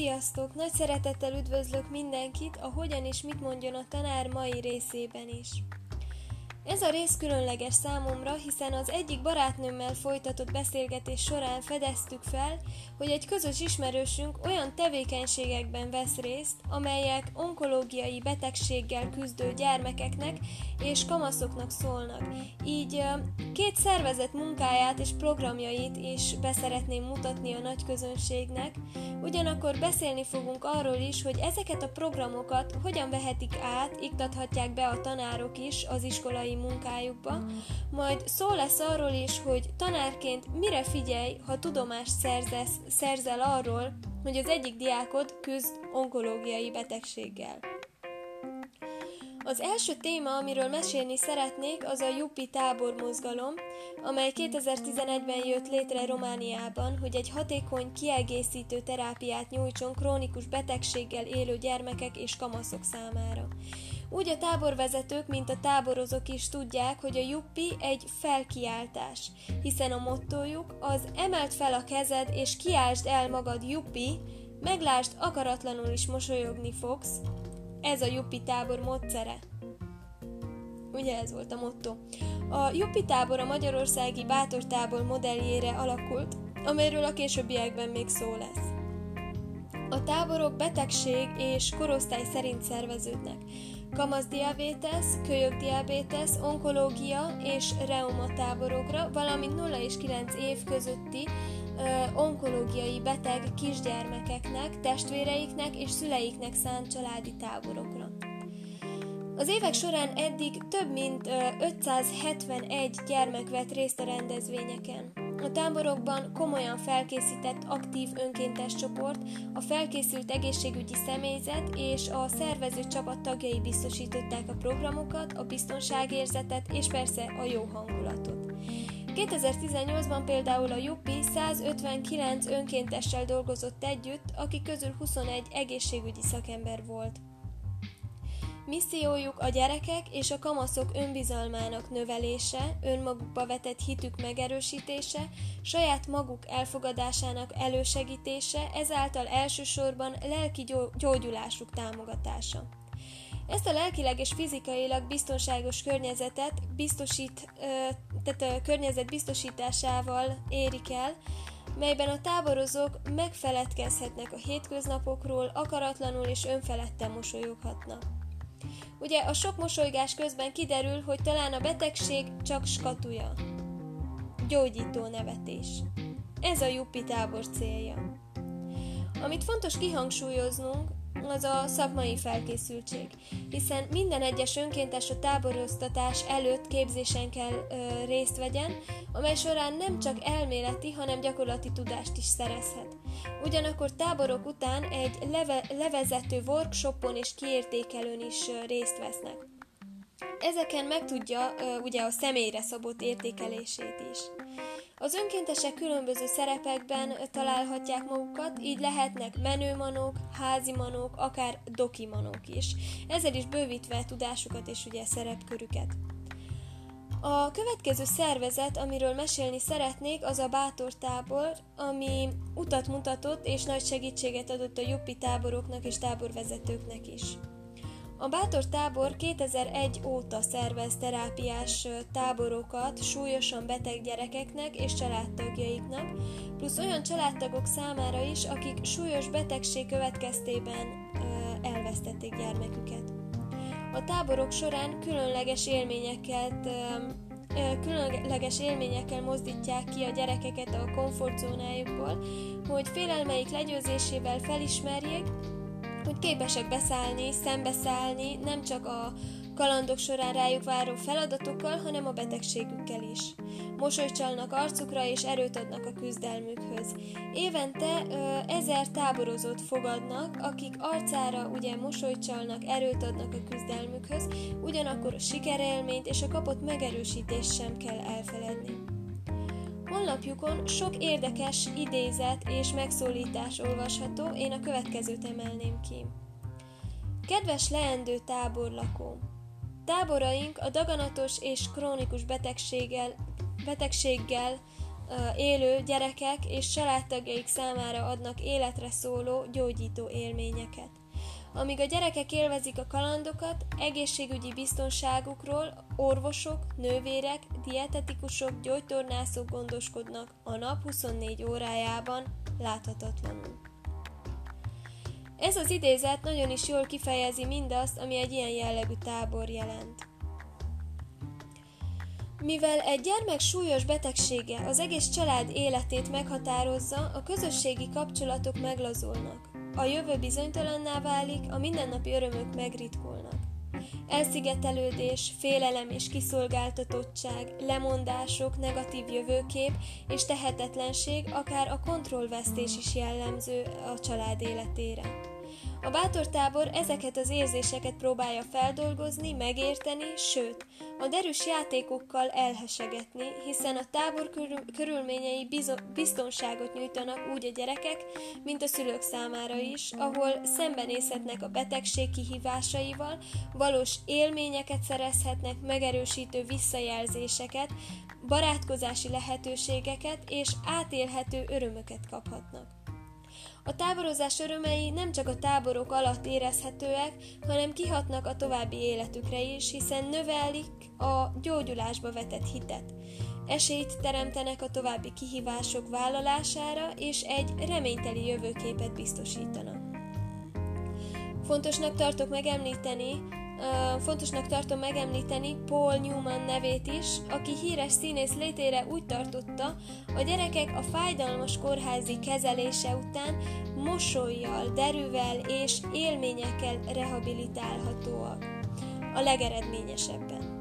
Sziasztok! Nagy szeretettel üdvözlök mindenkit a Hogyan és mit mondjon a tanár mai részében is. Ez a rész különleges számomra, hiszen az egyik barátnőmmel folytatott beszélgetés során fedeztük fel, hogy egy közös ismerősünk olyan tevékenységekben vesz részt, amelyek onkológiai betegséggel küzdő gyermekeknek és kamaszoknak szólnak. Így két szervezet munkáját és programjait is beszeretném mutatni a nagy közönségnek, ugyanakkor beszélni fogunk arról is, hogy ezeket a programokat hogyan vehetik át, iktathatják be a tanárok is az iskolai munkájukba, majd szó lesz arról is, hogy tanárként mire figyelj, ha tudomást szerzesz, szerzel arról, hogy az egyik diákod küzd onkológiai betegséggel. Az első téma, amiről mesélni szeretnék, az a Jupi tábor amely 2011-ben jött létre Romániában, hogy egy hatékony kiegészítő terápiát nyújtson krónikus betegséggel élő gyermekek és kamaszok számára. Úgy a táborvezetők, mint a táborozók is tudják, hogy a Juppi egy felkiáltás, hiszen a mottójuk az emelt fel a kezed és kiáltsd el magad Juppi, meglásd akaratlanul is mosolyogni fogsz, ez a Juppi tábor módszere. Ugye ez volt a motto. A Juppi tábor a magyarországi Bátor tábor modelljére alakult, amelyről a későbbiekben még szó lesz. A táborok betegség és korosztály szerint szerveződnek kamaszdiabétesz, kölyökdiabétesz, onkológia és reumatáborokra, valamint 0 és 9 év közötti onkológiai beteg kisgyermekeknek, testvéreiknek és szüleiknek szánt családi táborokra. Az évek során eddig több mint 571 gyermek vett részt a rendezvényeken. A táborokban komolyan felkészített aktív önkéntes csoport, a felkészült egészségügyi személyzet és a szervező csapat tagjai biztosították a programokat, a biztonságérzetet és persze a jó hangulatot. 2018-ban például a Juppi 159 önkéntessel dolgozott együtt, akik közül 21 egészségügyi szakember volt. Missziójuk a gyerekek és a kamaszok önbizalmának növelése, önmagukba vetett hitük megerősítése, saját maguk elfogadásának elősegítése, ezáltal elsősorban lelki gyógyulásuk támogatása. Ezt a lelkileg és fizikailag biztonságos környezetet biztosít, tehát a környezet biztosításával érik el, melyben a táborozók megfeledkezhetnek a hétköznapokról, akaratlanul és önfeledten mosolyoghatnak. Ugye a sok mosolygás közben kiderül, hogy talán a betegség csak skatuja. Gyógyító nevetés. Ez a Juppi tábor célja. Amit fontos kihangsúlyoznunk, az a szakmai felkészültség, hiszen minden egyes önkéntes a táboroztatás előtt képzésen kell ö, részt vegyen, amely során nem csak elméleti, hanem gyakorlati tudást is szerezhet. Ugyanakkor táborok után egy leve, levezető workshopon és kiértékelőn is ö, részt vesznek. Ezeken megtudja ö, ugye a személyre szabott értékelését is. Az önkéntesek különböző szerepekben találhatják magukat, így lehetnek menőmanók, házimanók, akár dokimanók is. Ezzel is bővítve tudásukat és ugye szerepkörüket. A következő szervezet, amiről mesélni szeretnék, az a Bátor tábor, ami utat mutatott és nagy segítséget adott a juppi táboroknak és táborvezetőknek is. A Bátor tábor 2001 óta szervez terápiás táborokat súlyosan beteg gyerekeknek és családtagjaiknak, plusz olyan családtagok számára is, akik súlyos betegség következtében elvesztették gyermeküket. A táborok során különleges élményeket különleges élményekkel mozdítják ki a gyerekeket a komfortzónájukból, hogy félelmeik legyőzésével felismerjék, hogy képesek beszállni, szembeszállni nem csak a kalandok során rájuk váró feladatokkal, hanem a betegségükkel is. Mosolycsalnak arcukra és erőt adnak a küzdelmükhöz. Évente ö, ezer táborozót fogadnak, akik arcára ugye mosolycsalnak, erőt adnak a küzdelmükhöz, ugyanakkor a sikerélményt és a kapott megerősítést sem kell elfeledni. Honlapjukon sok érdekes idézet és megszólítás olvasható, én a következőt emelném ki. Kedves leendő táborlakó! Táboraink a daganatos és krónikus betegséggel, betegséggel élő gyerekek és családtagjaik számára adnak életre szóló gyógyító élményeket. Amíg a gyerekek élvezik a kalandokat, egészségügyi biztonságukról orvosok, nővérek, dietetikusok, gyógytornászok gondoskodnak a nap 24 órájában láthatatlanul. Ez az idézet nagyon is jól kifejezi mindazt, ami egy ilyen jellegű tábor jelent. Mivel egy gyermek súlyos betegsége az egész család életét meghatározza, a közösségi kapcsolatok meglazulnak. A jövő bizonytalanná válik, a mindennapi örömök megritkulnak. Elszigetelődés, félelem és kiszolgáltatottság, lemondások, negatív jövőkép és tehetetlenség, akár a kontrollvesztés is jellemző a család életére. A bátor tábor ezeket az érzéseket próbálja feldolgozni, megérteni, sőt, a derűs játékokkal elhesegetni, hiszen a tábor körülményei biztonságot nyújtanak úgy a gyerekek, mint a szülők számára is, ahol szembenézhetnek a betegség kihívásaival, valós élményeket szerezhetnek, megerősítő visszajelzéseket, barátkozási lehetőségeket és átélhető örömöket kaphatnak. A táborozás örömei nem csak a táborok alatt érezhetőek, hanem kihatnak a további életükre is, hiszen növelik a gyógyulásba vetett hitet. Esélyt teremtenek a további kihívások vállalására, és egy reményteli jövőképet biztosítanak. Fontosnak tartok megemlíteni, fontosnak tartom megemlíteni Paul Newman nevét is, aki híres színész létére úgy tartotta, a gyerekek a fájdalmas kórházi kezelése után mosolyjal, derűvel és élményekkel rehabilitálhatóak. A legeredményesebben.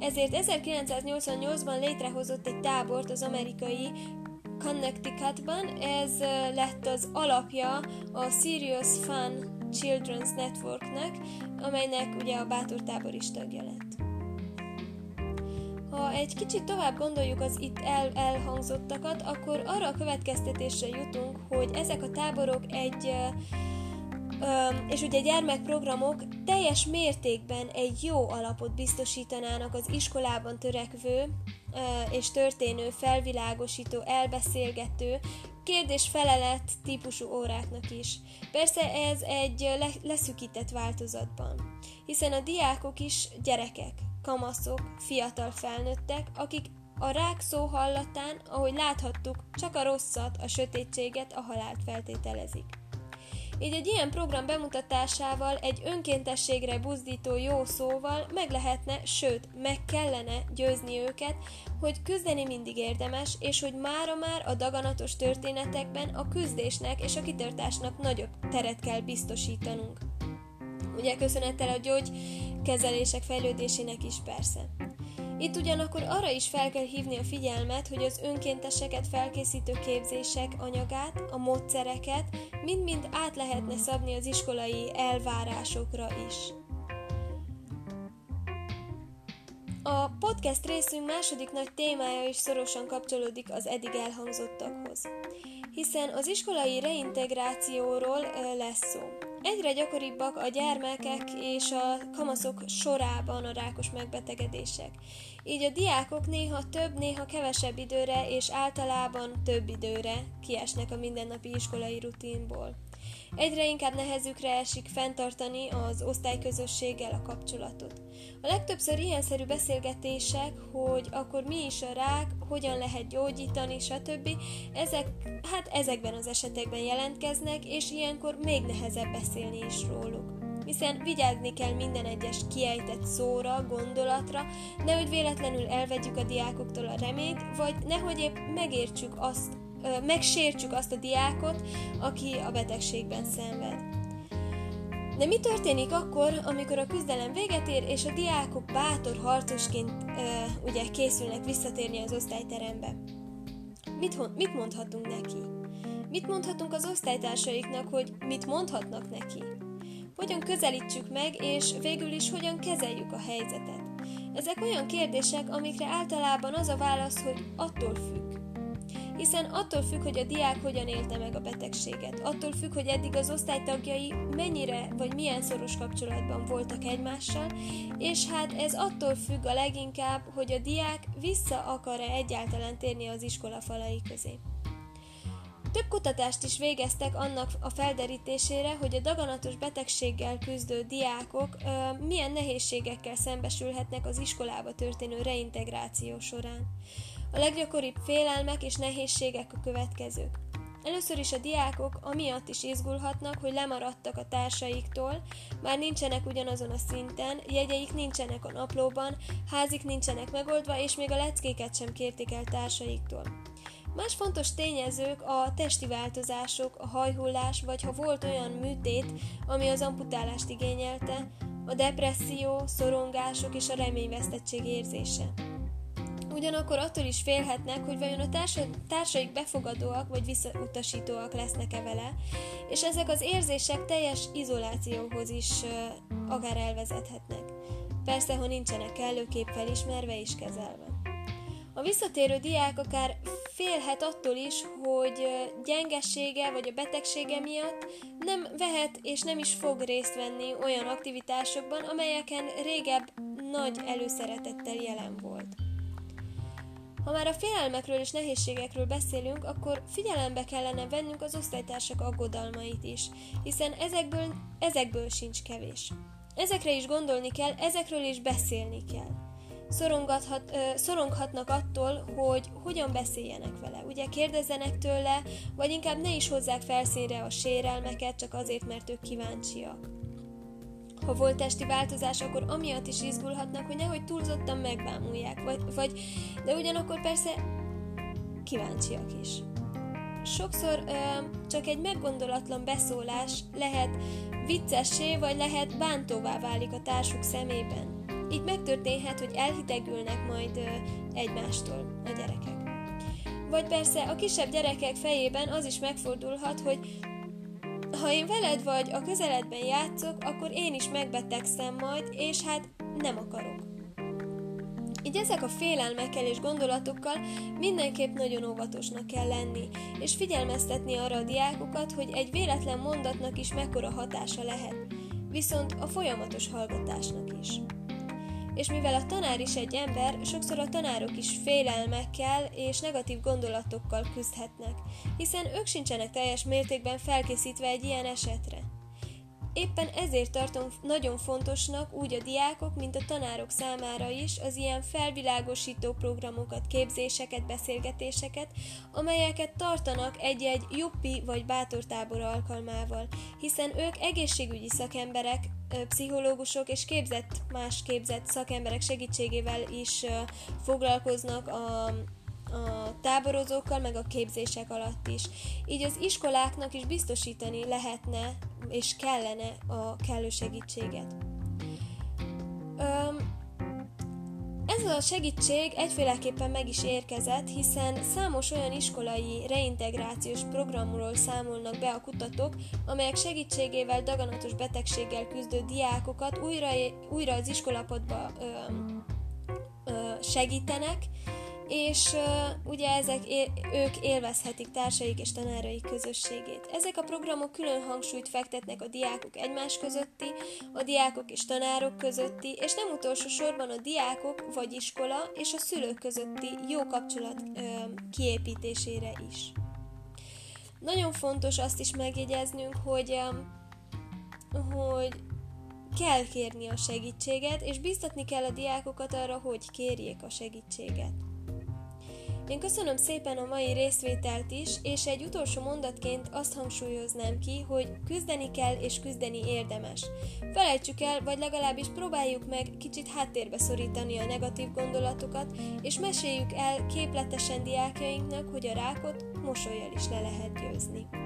Ezért 1988-ban létrehozott egy tábort az amerikai Connecticutban, ez lett az alapja a Serious Fun Children's Networknek, amelynek ugye a Bátor tábor is tagja lett. Ha egy kicsit tovább gondoljuk az itt el, elhangzottakat, akkor arra a következtetésre jutunk, hogy ezek a táborok egy és ugye gyermekprogramok teljes mértékben egy jó alapot biztosítanának az iskolában törekvő és történő felvilágosító, elbeszélgető, kérdés-felelet típusú óráknak is. Persze ez egy leszűkített változatban, hiszen a diákok is gyerekek, kamaszok, fiatal felnőttek, akik a rák szó hallatán, ahogy láthattuk, csak a rosszat, a sötétséget, a halált feltételezik. Így egy ilyen program bemutatásával, egy önkéntességre buzdító jó szóval meg lehetne, sőt, meg kellene győzni őket, hogy küzdeni mindig érdemes, és hogy mára már a daganatos történetekben a küzdésnek és a kitartásnak nagyobb teret kell biztosítanunk. Ugye köszönettel a gyógykezelések fejlődésének is persze. Itt ugyanakkor arra is fel kell hívni a figyelmet, hogy az önkénteseket felkészítő képzések anyagát, a módszereket mind-mind át lehetne szabni az iskolai elvárásokra is. A podcast részünk második nagy témája is szorosan kapcsolódik az eddig elhangzottakhoz, hiszen az iskolai reintegrációról lesz szó. Egyre gyakoribbak a gyermekek és a kamaszok sorában a rákos megbetegedések. Így a diákok néha több, néha kevesebb időre és általában több időre kiesnek a mindennapi iskolai rutinból. Egyre inkább nehezükre esik fenntartani az osztályközösséggel a kapcsolatot. A legtöbbször ilyenszerű beszélgetések, hogy akkor mi is a rák, hogyan lehet gyógyítani, stb. Ezek, hát ezekben az esetekben jelentkeznek, és ilyenkor még nehezebb beszélni is róluk hiszen vigyázni kell minden egyes kiejtett szóra, gondolatra, nehogy véletlenül elvegyük a diákoktól a reményt, vagy nehogy épp megértsük azt, megsértsük azt a diákot, aki a betegségben szenved. De mi történik akkor, amikor a küzdelem véget ér, és a diákok bátor harcosként uh, ugye készülnek visszatérni az osztályterembe? Mit, mit mondhatunk neki? Mit mondhatunk az osztálytársaiknak, hogy mit mondhatnak neki? Hogyan közelítsük meg, és végül is hogyan kezeljük a helyzetet? Ezek olyan kérdések, amikre általában az a válasz, hogy attól függ hiszen attól függ, hogy a diák hogyan élte meg a betegséget, attól függ, hogy eddig az osztálytagjai mennyire vagy milyen szoros kapcsolatban voltak egymással, és hát ez attól függ a leginkább, hogy a diák vissza akar-e egyáltalán térni az iskola falai közé. Több kutatást is végeztek annak a felderítésére, hogy a daganatos betegséggel küzdő diákok ö, milyen nehézségekkel szembesülhetnek az iskolába történő reintegráció során. A leggyakoribb félelmek és nehézségek a következők. Először is a diákok amiatt is izgulhatnak, hogy lemaradtak a társaiktól, már nincsenek ugyanazon a szinten, jegyeik nincsenek a naplóban, házik nincsenek megoldva, és még a leckéket sem kérték el társaiktól. Más fontos tényezők a testi változások, a hajhullás, vagy ha volt olyan műtét, ami az amputálást igényelte, a depresszió, szorongások és a reményvesztettség érzése. Ugyanakkor attól is félhetnek, hogy vajon a társa, társaik befogadóak vagy visszautasítóak lesznek-e vele, és ezek az érzések teljes izolációhoz is uh, akár elvezethetnek. Persze, ha nincsenek kellőképp felismerve és kezelve. A visszatérő diák akár félhet attól is, hogy gyengessége vagy a betegsége miatt nem vehet és nem is fog részt venni olyan aktivitásokban, amelyeken régebb nagy előszeretettel jelen volt. Ha már a félelmekről és nehézségekről beszélünk, akkor figyelembe kellene vennünk az osztálytársak aggodalmait is, hiszen ezekből, ezekből sincs kevés. Ezekre is gondolni kell, ezekről is beszélni kell szorongathat, ö, szoronghatnak attól, hogy hogyan beszéljenek vele. Ugye kérdezzenek tőle, vagy inkább ne is hozzák felszínre a sérelmeket, csak azért, mert ők kíváncsiak. Ha volt testi változás, akkor amiatt is izgulhatnak, hogy nehogy túlzottan megbámulják, vagy, vagy de ugyanakkor persze kíváncsiak is. Sokszor ö, csak egy meggondolatlan beszólás lehet viccessé, vagy lehet bántóvá válik a társuk szemében. Így megtörténhet, hogy elhitegülnek majd ö, egymástól a gyerekek. Vagy persze a kisebb gyerekek fejében az is megfordulhat, hogy ha én veled vagy a közeledben játszok, akkor én is megbetegszem majd, és hát nem akarok. Így ezek a félelmekkel és gondolatokkal mindenképp nagyon óvatosnak kell lenni, és figyelmeztetni arra a diákokat, hogy egy véletlen mondatnak is mekkora hatása lehet, viszont a folyamatos hallgatásnak is és mivel a tanár is egy ember, sokszor a tanárok is félelmekkel és negatív gondolatokkal küzdhetnek, hiszen ők sincsenek teljes mértékben felkészítve egy ilyen esetre. Éppen ezért tartom nagyon fontosnak úgy a diákok, mint a tanárok számára is az ilyen felvilágosító programokat, képzéseket, beszélgetéseket, amelyeket tartanak egy-egy juppi vagy bátortábor alkalmával, hiszen ők egészségügyi szakemberek, pszichológusok és képzett, más képzett szakemberek segítségével is foglalkoznak a, a táborozókkal, meg a képzések alatt is. Így az iskoláknak is biztosítani lehetne és kellene a kellő segítséget. Öm, ez a segítség egyféleképpen meg is érkezett, hiszen számos olyan iskolai reintegrációs programról számolnak be a kutatók, amelyek segítségével daganatos betegséggel küzdő diákokat újra, újra az iskolapadba ö, ö, segítenek, és uh, ugye ezek é- ők élvezhetik társaik és tanáraik közösségét. Ezek a programok külön hangsúlyt fektetnek a diákok egymás közötti, a diákok és tanárok közötti, és nem utolsó sorban a diákok vagy iskola és a szülők közötti jó kapcsolat uh, kiépítésére is. Nagyon fontos azt is megjegyeznünk, hogy, uh, hogy kell kérni a segítséget, és biztatni kell a diákokat arra, hogy kérjék a segítséget. Én köszönöm szépen a mai részvételt is, és egy utolsó mondatként azt hangsúlyoznám ki, hogy küzdeni kell és küzdeni érdemes. Felejtsük el, vagy legalábbis próbáljuk meg kicsit háttérbe szorítani a negatív gondolatokat, és meséljük el képletesen diákjainknak, hogy a rákot mosolyjal is le lehet győzni.